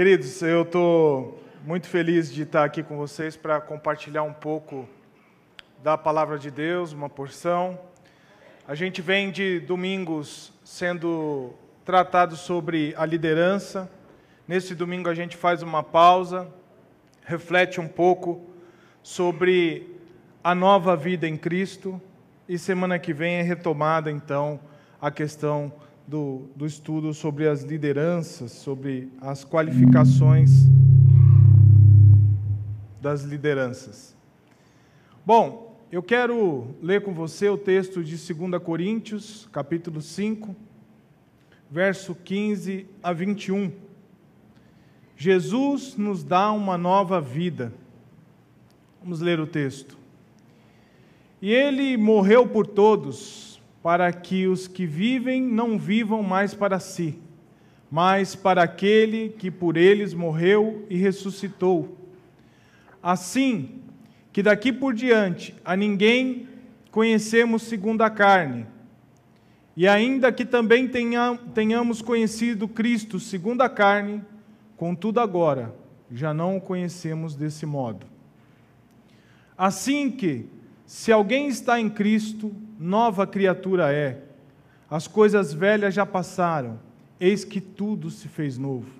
Queridos, eu estou muito feliz de estar aqui com vocês para compartilhar um pouco da palavra de Deus, uma porção. A gente vem de domingos sendo tratado sobre a liderança. Nesse domingo a gente faz uma pausa, reflete um pouco sobre a nova vida em Cristo e semana que vem é retomada então a questão do, do estudo sobre as lideranças, sobre as qualificações das lideranças. Bom, eu quero ler com você o texto de 2 Coríntios, capítulo 5, verso 15 a 21. Jesus nos dá uma nova vida. Vamos ler o texto. E ele morreu por todos para que os que vivem não vivam mais para si, mas para aquele que por eles morreu e ressuscitou. Assim, que daqui por diante a ninguém conhecemos segundo a carne. E ainda que também tenhamos conhecido Cristo segundo a carne, contudo agora já não o conhecemos desse modo. Assim que, se alguém está em Cristo, nova criatura é. As coisas velhas já passaram, eis que tudo se fez novo.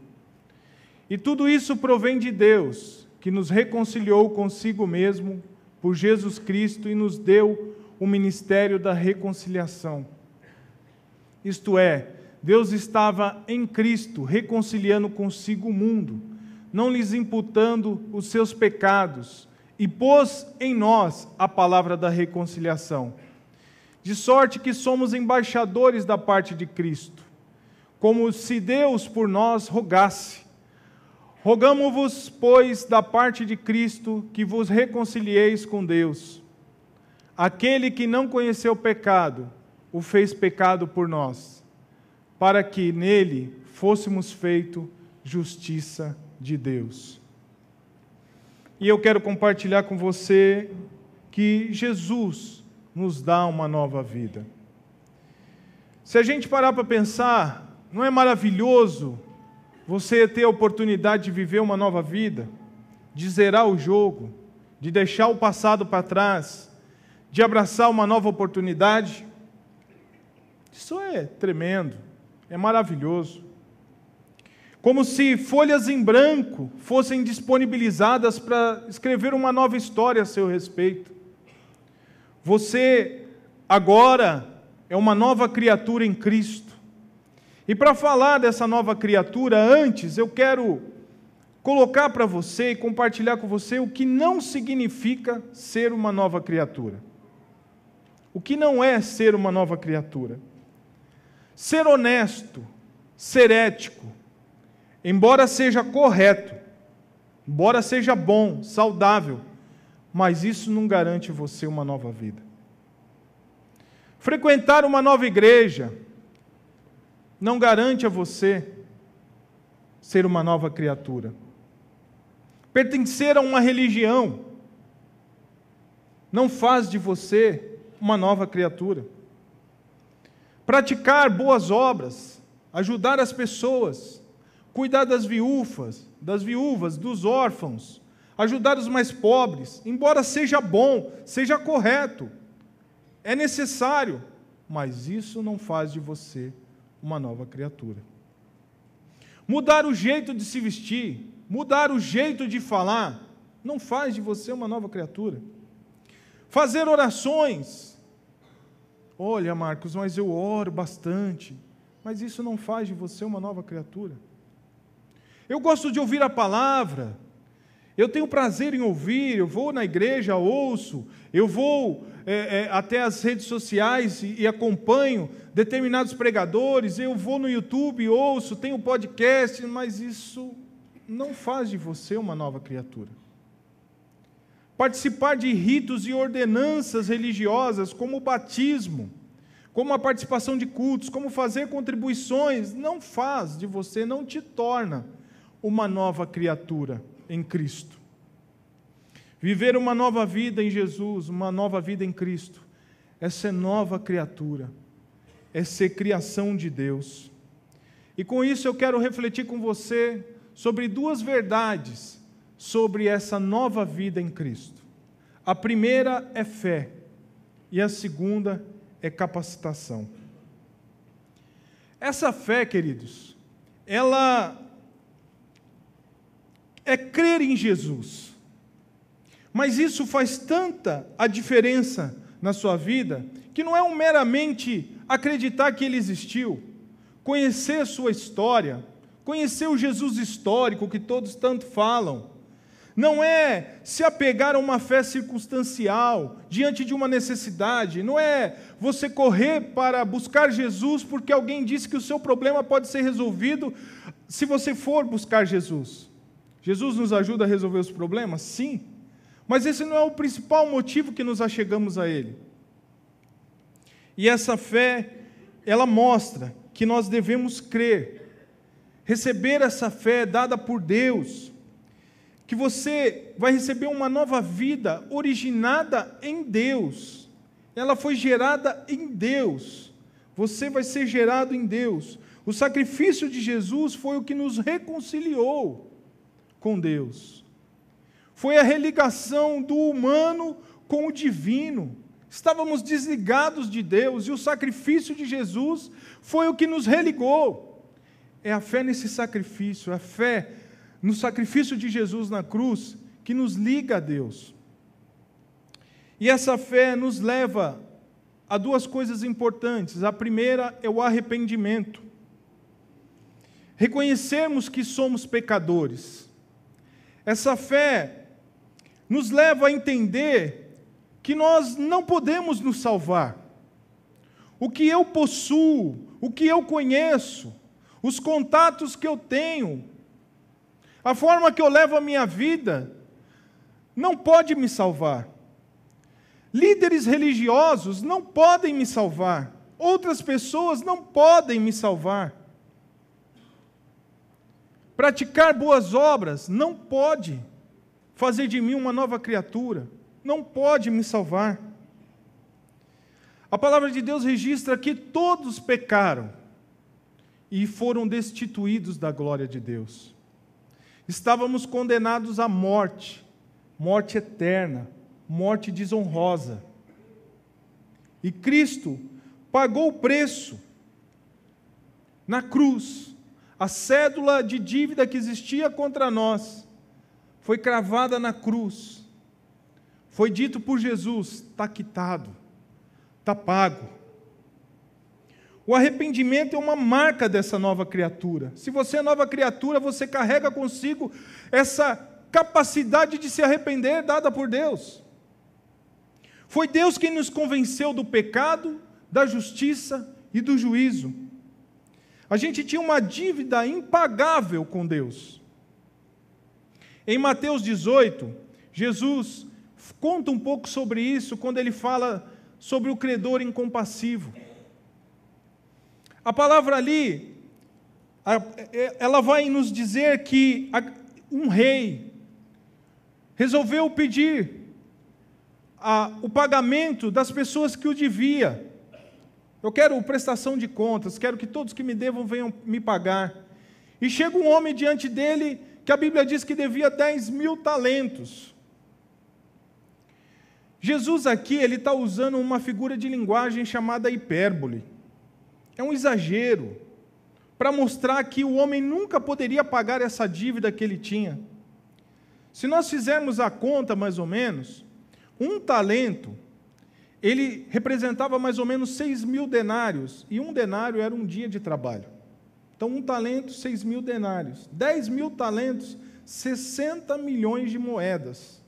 E tudo isso provém de Deus, que nos reconciliou consigo mesmo por Jesus Cristo e nos deu o ministério da reconciliação. Isto é, Deus estava em Cristo reconciliando consigo o mundo, não lhes imputando os seus pecados, e pôs em nós a palavra da reconciliação de sorte que somos embaixadores da parte de Cristo, como se Deus por nós rogasse. Rogamo-vos, pois, da parte de Cristo, que vos reconcilieis com Deus. Aquele que não conheceu pecado, o fez pecado por nós, para que nele fôssemos feito justiça de Deus. E eu quero compartilhar com você que Jesus, nos dá uma nova vida. Se a gente parar para pensar, não é maravilhoso você ter a oportunidade de viver uma nova vida, de zerar o jogo, de deixar o passado para trás, de abraçar uma nova oportunidade? Isso é tremendo, é maravilhoso. Como se folhas em branco fossem disponibilizadas para escrever uma nova história a seu respeito. Você agora é uma nova criatura em Cristo. E para falar dessa nova criatura, antes eu quero colocar para você e compartilhar com você o que não significa ser uma nova criatura. O que não é ser uma nova criatura? Ser honesto, ser ético, embora seja correto, embora seja bom, saudável, mas isso não garante você uma nova vida. Frequentar uma nova igreja não garante a você ser uma nova criatura. Pertencer a uma religião não faz de você uma nova criatura. Praticar boas obras, ajudar as pessoas, cuidar das viúvas, das viúvas, dos órfãos, ajudar os mais pobres, embora seja bom, seja correto, é necessário, mas isso não faz de você uma nova criatura. Mudar o jeito de se vestir, mudar o jeito de falar, não faz de você uma nova criatura. Fazer orações. Olha, Marcos, mas eu oro bastante. Mas isso não faz de você uma nova criatura. Eu gosto de ouvir a palavra, eu tenho prazer em ouvir, eu vou na igreja, ouço, eu vou é, é, até as redes sociais e, e, acompanho determinados pregadores, eu vou no YouTube, ouço, tenho podcast, mas isso não faz de você uma nova criatura. Participar de ritos e ordenanças religiosas, como o batismo, como a participação de cultos, como fazer contribuições, não faz de você, não te torna uma nova criatura em Cristo. Viver uma nova vida em Jesus, uma nova vida em Cristo, é ser nova criatura, é ser criação de Deus. E com isso eu quero refletir com você sobre duas verdades sobre essa nova vida em Cristo. A primeira é fé e a segunda é capacitação. Essa fé, queridos, ela é crer em Jesus. Mas isso faz tanta a diferença na sua vida que não é um meramente acreditar que ele existiu, conhecer sua história, conhecer o Jesus histórico que todos tanto falam. Não é se apegar a uma fé circunstancial diante de uma necessidade, não é você correr para buscar Jesus porque alguém disse que o seu problema pode ser resolvido se você for buscar Jesus. Jesus nos ajuda a resolver os problemas? Sim. Mas esse não é o principal motivo que nos achegamos a Ele. E essa fé, ela mostra que nós devemos crer, receber essa fé dada por Deus, que você vai receber uma nova vida originada em Deus, ela foi gerada em Deus, você vai ser gerado em Deus. O sacrifício de Jesus foi o que nos reconciliou com Deus. Foi a religação do humano com o divino. Estávamos desligados de Deus e o sacrifício de Jesus foi o que nos religou. É a fé nesse sacrifício, a fé no sacrifício de Jesus na cruz que nos liga a Deus. E essa fé nos leva a duas coisas importantes. A primeira é o arrependimento. Reconhecermos que somos pecadores essa fé nos leva a entender que nós não podemos nos salvar. O que eu possuo, o que eu conheço, os contatos que eu tenho, a forma que eu levo a minha vida, não pode me salvar. Líderes religiosos não podem me salvar. Outras pessoas não podem me salvar. Praticar boas obras não pode fazer de mim uma nova criatura, não pode me salvar. A palavra de Deus registra que todos pecaram e foram destituídos da glória de Deus. Estávamos condenados à morte, morte eterna, morte desonrosa. E Cristo pagou o preço na cruz a cédula de dívida que existia contra nós foi cravada na cruz. Foi dito por Jesus: está quitado, está pago. O arrependimento é uma marca dessa nova criatura. Se você é nova criatura, você carrega consigo essa capacidade de se arrepender dada por Deus. Foi Deus quem nos convenceu do pecado, da justiça e do juízo. A gente tinha uma dívida impagável com Deus. Em Mateus 18, Jesus conta um pouco sobre isso quando ele fala sobre o credor incompassivo. A palavra ali, é, ela vai nos dizer que um rei resolveu pedir o pagamento das pessoas que o devia. Eu quero prestação de contas, quero que todos que me devam venham me pagar. E chega um homem diante dele que a Bíblia diz que devia 10 mil talentos. Jesus aqui ele está usando uma figura de linguagem chamada hipérbole. É um exagero para mostrar que o homem nunca poderia pagar essa dívida que ele tinha. Se nós fizermos a conta mais ou menos, um talento ele representava mais ou menos 6 mil denários, e um denário era um dia de trabalho. Então, um talento, 6 mil denários. 10 mil talentos, 60 milhões de moedas.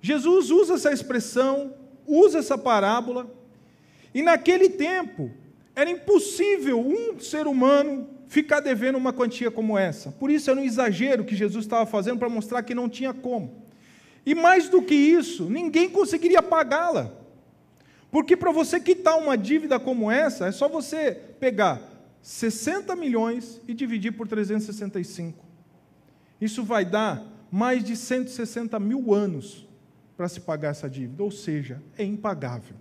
Jesus usa essa expressão, usa essa parábola, e naquele tempo era impossível um ser humano ficar devendo uma quantia como essa. Por isso era um exagero que Jesus estava fazendo para mostrar que não tinha como. E mais do que isso, ninguém conseguiria pagá-la. Porque para você quitar uma dívida como essa, é só você pegar 60 milhões e dividir por 365. Isso vai dar mais de 160 mil anos para se pagar essa dívida, ou seja, é impagável.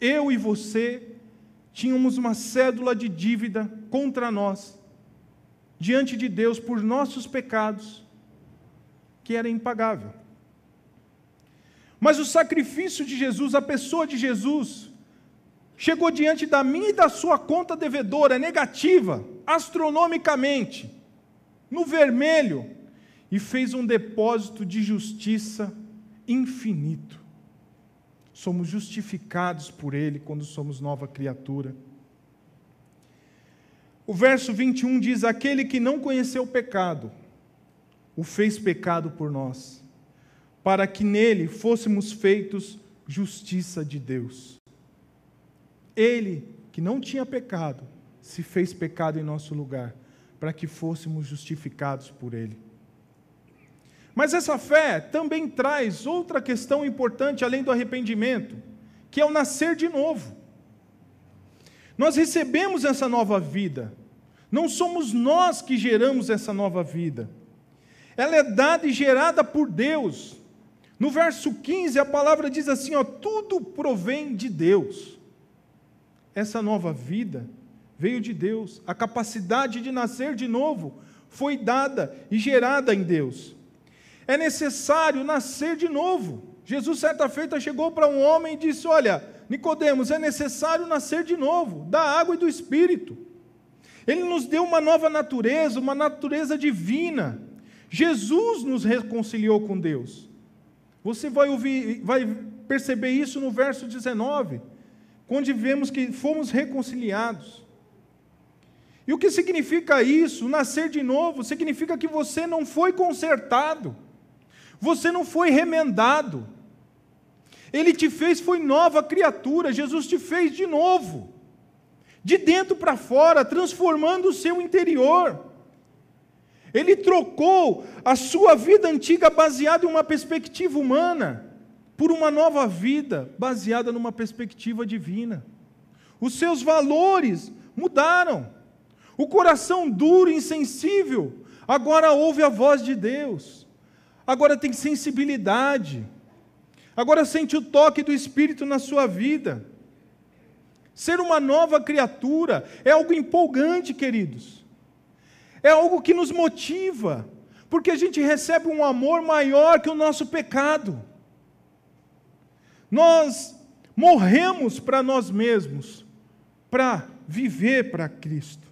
Eu e você tínhamos uma cédula de dívida contra nós diante de Deus por nossos pecados, que era impagável. Mas o sacrifício de Jesus, a pessoa de Jesus, chegou diante da minha e da sua conta devedora negativa, astronomicamente, no vermelho, e fez um depósito de justiça infinito. Somos justificados por Ele quando somos nova criatura. O verso 21 diz: Aquele que não conheceu o pecado, o fez pecado por nós, para que nele fôssemos feitos justiça de Deus. Ele, que não tinha pecado, se fez pecado em nosso lugar, para que fôssemos justificados por Ele. Mas essa fé também traz outra questão importante além do arrependimento, que é o nascer de novo. Nós recebemos essa nova vida, não somos nós que geramos essa nova vida. Ela é dada e gerada por Deus. No verso 15, a palavra diz assim: ó, tudo provém de Deus. Essa nova vida veio de Deus. A capacidade de nascer de novo foi dada e gerada em Deus é necessário nascer de novo. Jesus, certa feita, chegou para um homem e disse: Olha, Nicodemos, é necessário nascer de novo, da água e do Espírito. Ele nos deu uma nova natureza, uma natureza divina. Jesus nos reconciliou com Deus. Você vai ouvir, vai perceber isso no verso 19, onde vemos que fomos reconciliados. E o que significa isso? Nascer de novo significa que você não foi consertado. Você não foi remendado. Ele te fez, foi nova criatura. Jesus te fez de novo. De dentro para fora, transformando o seu interior. Ele trocou a sua vida antiga baseada em uma perspectiva humana por uma nova vida baseada numa perspectiva divina. Os seus valores mudaram. O coração duro insensível agora ouve a voz de Deus agora tem sensibilidade, agora sente o toque do Espírito na sua vida. Ser uma nova criatura é algo empolgante, queridos. É algo que nos motiva, porque a gente recebe um amor maior que o nosso pecado. Nós morremos para nós mesmos, para viver para Cristo.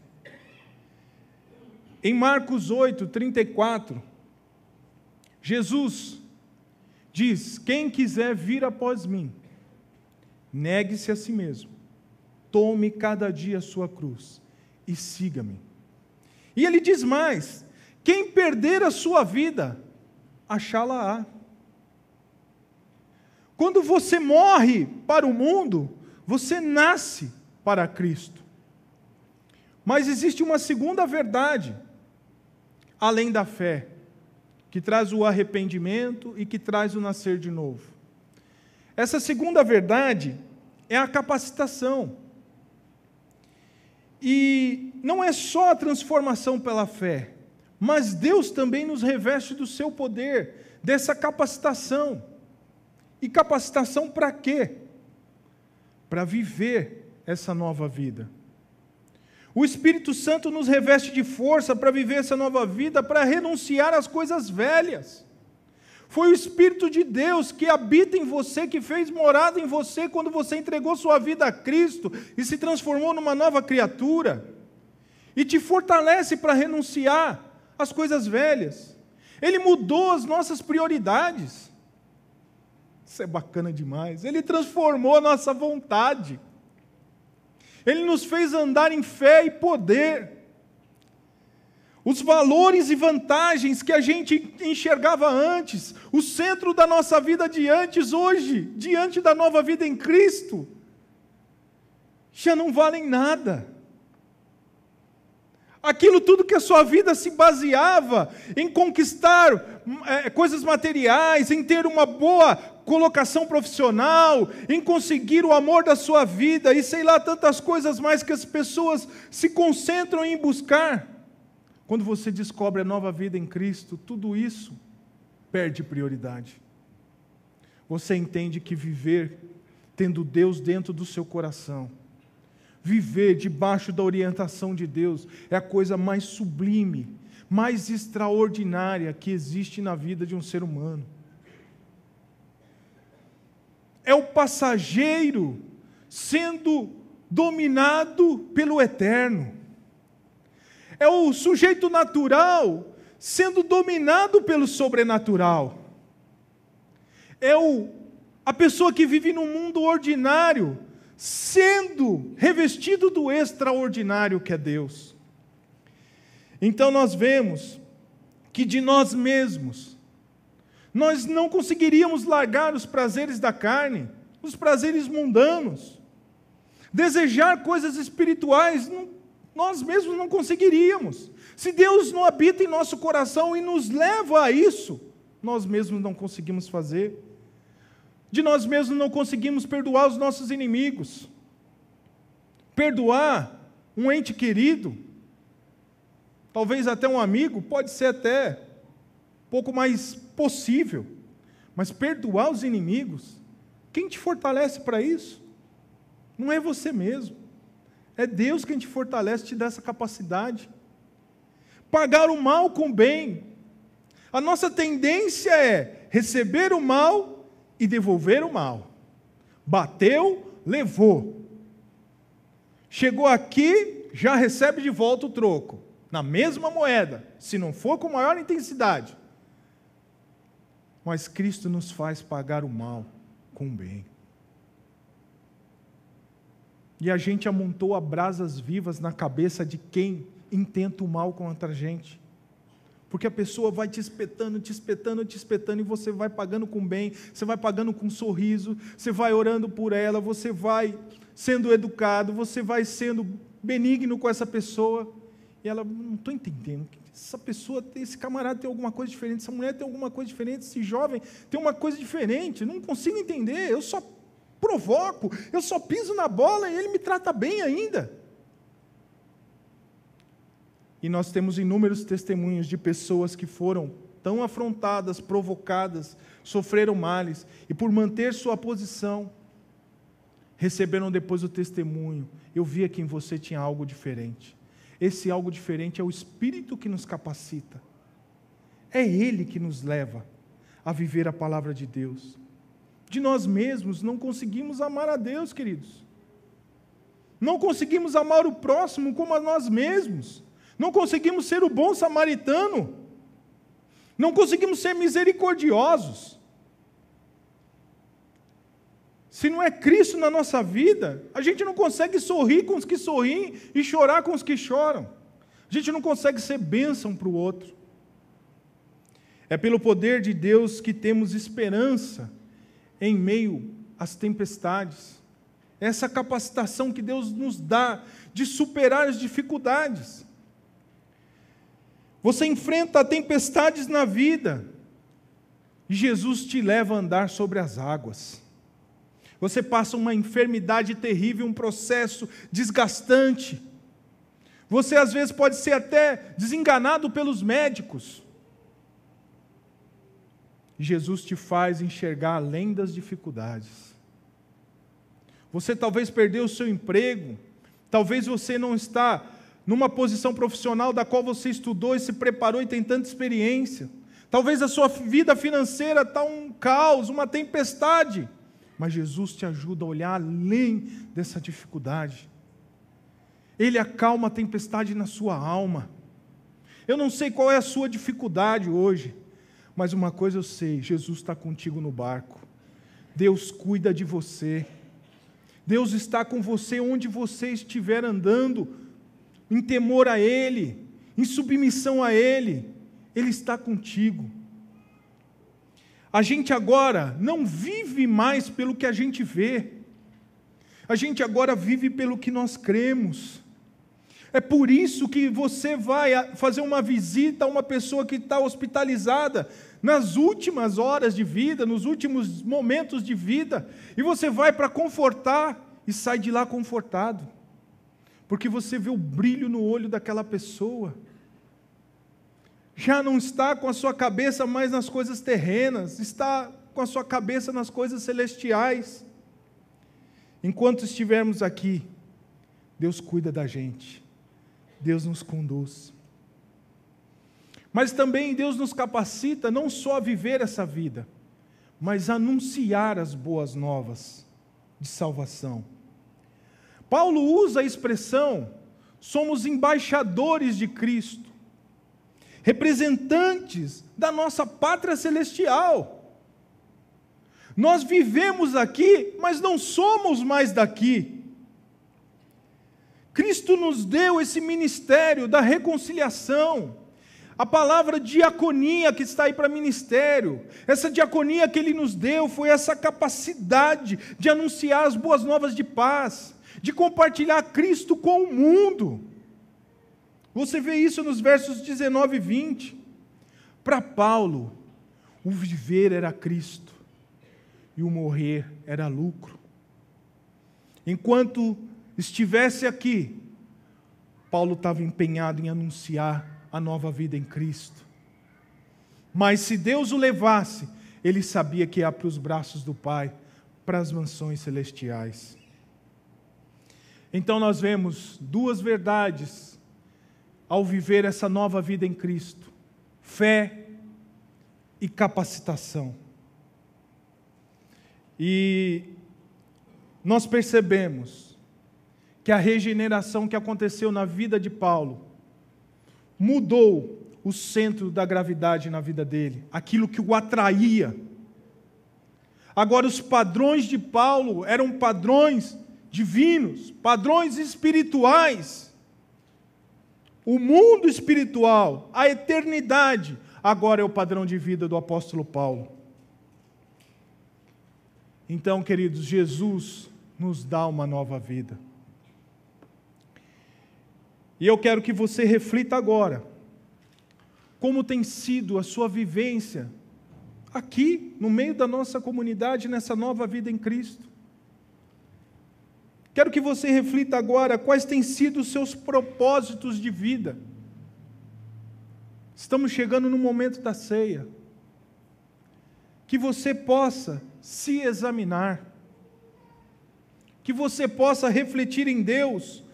Em Marcos 8, 34, Jesus diz: Quem quiser vir após mim, negue-se a si mesmo, tome cada dia a sua cruz e siga-me. E ele diz mais: Quem perder a sua vida, achá-la-á. Quando você morre para o mundo, você nasce para Cristo. Mas existe uma segunda verdade, além da fé que traz o arrependimento e que traz o nascer de novo. Essa segunda verdade é a capacitação. E não é só a transformação pela fé, mas Deus também nos reveste do seu poder, dessa capacitação. E capacitação para quê? Para viver essa nova vida. O Espírito Santo nos reveste de força para viver essa nova vida, para renunciar às coisas velhas. Foi o Espírito de Deus que habita em você, que fez morada em você quando você entregou sua vida a Cristo e se transformou numa nova criatura. E te fortalece para renunciar às coisas velhas. Ele mudou as nossas prioridades. Isso é bacana demais. Ele transformou a nossa vontade. Ele nos fez andar em fé e poder. Os valores e vantagens que a gente enxergava antes, o centro da nossa vida de antes, hoje, diante da nova vida em Cristo, já não valem nada. Aquilo tudo que a sua vida se baseava em conquistar é, coisas materiais, em ter uma boa colocação profissional, em conseguir o amor da sua vida e sei lá tantas coisas mais que as pessoas se concentram em buscar. Quando você descobre a nova vida em Cristo, tudo isso perde prioridade. Você entende que viver tendo Deus dentro do seu coração, viver debaixo da orientação de Deus é a coisa mais sublime, mais extraordinária que existe na vida de um ser humano. É o passageiro sendo dominado pelo eterno. É o sujeito natural sendo dominado pelo sobrenatural. É o, a pessoa que vive num mundo ordinário sendo revestido do extraordinário que é Deus. Então nós vemos que de nós mesmos, nós não conseguiríamos largar os prazeres da carne, os prazeres mundanos. Desejar coisas espirituais, não, nós mesmos não conseguiríamos. Se Deus não habita em nosso coração e nos leva a isso, nós mesmos não conseguimos fazer. De nós mesmos não conseguimos perdoar os nossos inimigos. Perdoar um ente querido, talvez até um amigo, pode ser até pouco mais possível. Mas perdoar os inimigos, quem te fortalece para isso? Não é você mesmo. É Deus quem te fortalece, te dá essa capacidade. Pagar o mal com o bem. A nossa tendência é receber o mal e devolver o mal. Bateu, levou. Chegou aqui, já recebe de volta o troco, na mesma moeda, se não for com maior intensidade. Mas Cristo nos faz pagar o mal com o bem. E a gente amontou brasas vivas na cabeça de quem intenta o mal contra a gente. Porque a pessoa vai te espetando, te espetando, te espetando, e você vai pagando com bem, você vai pagando com um sorriso, você vai orando por ela, você vai sendo educado, você vai sendo benigno com essa pessoa. E ela, não estou entendendo. Essa pessoa, esse camarada tem alguma coisa diferente, essa mulher tem alguma coisa diferente, esse jovem tem uma coisa diferente. Não consigo entender. Eu só provoco, eu só piso na bola e ele me trata bem ainda. E nós temos inúmeros testemunhos de pessoas que foram tão afrontadas, provocadas, sofreram males, e por manter sua posição, receberam depois o testemunho: eu via que em você tinha algo diferente. Esse algo diferente é o Espírito que nos capacita, é Ele que nos leva a viver a palavra de Deus. De nós mesmos não conseguimos amar a Deus, queridos. Não conseguimos amar o próximo como a nós mesmos. Não conseguimos ser o bom samaritano. Não conseguimos ser misericordiosos. Se não é Cristo na nossa vida, a gente não consegue sorrir com os que sorriem e chorar com os que choram. A gente não consegue ser bênção para o outro. É pelo poder de Deus que temos esperança em meio às tempestades. Essa capacitação que Deus nos dá de superar as dificuldades. Você enfrenta tempestades na vida e Jesus te leva a andar sobre as águas. Você passa uma enfermidade terrível, um processo desgastante. Você às vezes pode ser até desenganado pelos médicos. Jesus te faz enxergar além das dificuldades. Você talvez perdeu o seu emprego, talvez você não está numa posição profissional da qual você estudou e se preparou e tem tanta experiência. Talvez a sua vida financeira está um caos, uma tempestade. Mas Jesus te ajuda a olhar além dessa dificuldade. Ele acalma a tempestade na sua alma. Eu não sei qual é a sua dificuldade hoje, mas uma coisa eu sei: Jesus está contigo no barco. Deus cuida de você. Deus está com você onde você estiver andando em temor a Ele, em submissão a Ele, Ele está contigo. A gente agora não vive mais pelo que a gente vê, a gente agora vive pelo que nós cremos. É por isso que você vai fazer uma visita a uma pessoa que está hospitalizada nas últimas horas de vida, nos últimos momentos de vida, e você vai para confortar e sai de lá confortado porque você vê o brilho no olho daquela pessoa. Já não está com a sua cabeça mais nas coisas terrenas, está com a sua cabeça nas coisas celestiais. Enquanto estivermos aqui, Deus cuida da gente, Deus nos conduz. Mas também Deus nos capacita não só a viver essa vida, mas a anunciar as boas novas de salvação. Paulo usa a expressão: somos embaixadores de Cristo, representantes da nossa pátria celestial. Nós vivemos aqui, mas não somos mais daqui. Cristo nos deu esse ministério da reconciliação. A palavra diaconia que está aí para ministério, essa diaconia que ele nos deu foi essa capacidade de anunciar as boas novas de paz, de compartilhar Cristo com o mundo. Você vê isso nos versos 19 e 20. Para Paulo, o viver era Cristo e o morrer era lucro. Enquanto estivesse aqui, Paulo estava empenhado em anunciar a nova vida em Cristo. Mas se Deus o levasse, ele sabia que ia para os braços do Pai, para as mansões celestiais. Então nós vemos duas verdades ao viver essa nova vida em Cristo: fé e capacitação. E nós percebemos que a regeneração que aconteceu na vida de Paulo mudou o centro da gravidade na vida dele, aquilo que o atraía. Agora, os padrões de Paulo eram padrões divinos, padrões espirituais. O mundo espiritual, a eternidade, agora é o padrão de vida do apóstolo Paulo. Então, queridos, Jesus nos dá uma nova vida. E eu quero que você reflita agora como tem sido a sua vivência aqui, no meio da nossa comunidade, nessa nova vida em Cristo. Quero que você reflita agora quais têm sido os seus propósitos de vida. Estamos chegando no momento da ceia. Que você possa se examinar. Que você possa refletir em Deus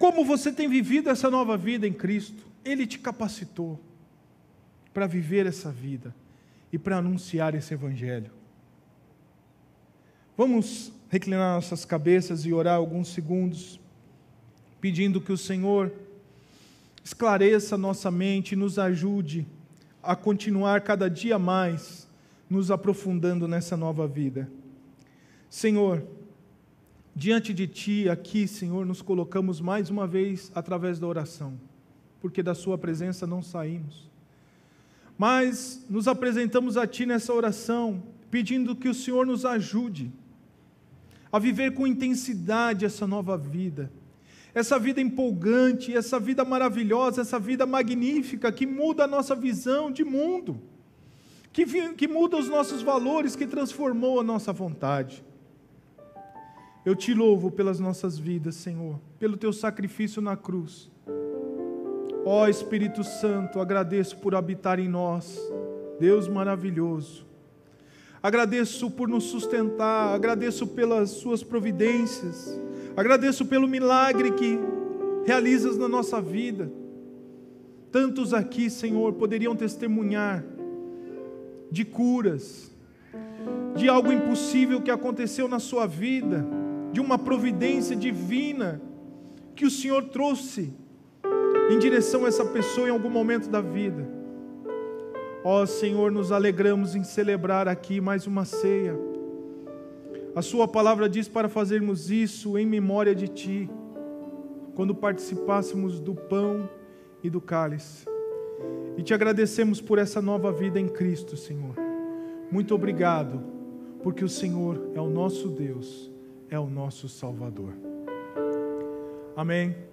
como você tem vivido essa nova vida em Cristo. Ele te capacitou para viver essa vida e para anunciar esse Evangelho. Vamos reclinar nossas cabeças e orar alguns segundos, pedindo que o Senhor esclareça nossa mente e nos ajude a continuar cada dia mais nos aprofundando nessa nova vida. Senhor, diante de Ti, aqui, Senhor, nos colocamos mais uma vez através da oração, porque da Sua presença não saímos. Mas nos apresentamos a Ti nessa oração, pedindo que o Senhor nos ajude a viver com intensidade essa nova vida, essa vida empolgante, essa vida maravilhosa, essa vida magnífica que muda a nossa visão de mundo, que, que muda os nossos valores, que transformou a nossa vontade. Eu te louvo pelas nossas vidas, Senhor, pelo teu sacrifício na cruz. Ó Espírito Santo, agradeço por habitar em nós, Deus maravilhoso. Agradeço por nos sustentar, agradeço pelas suas providências, agradeço pelo milagre que realizas na nossa vida. Tantos aqui, Senhor, poderiam testemunhar de curas, de algo impossível que aconteceu na sua vida, de uma providência divina que o Senhor trouxe em direção a essa pessoa em algum momento da vida. Ó Senhor, nos alegramos em celebrar aqui mais uma ceia. A Sua palavra diz para fazermos isso em memória de Ti, quando participássemos do pão e do cálice. E te agradecemos por essa nova vida em Cristo, Senhor. Muito obrigado, porque o Senhor é o nosso Deus, é o nosso Salvador. Amém.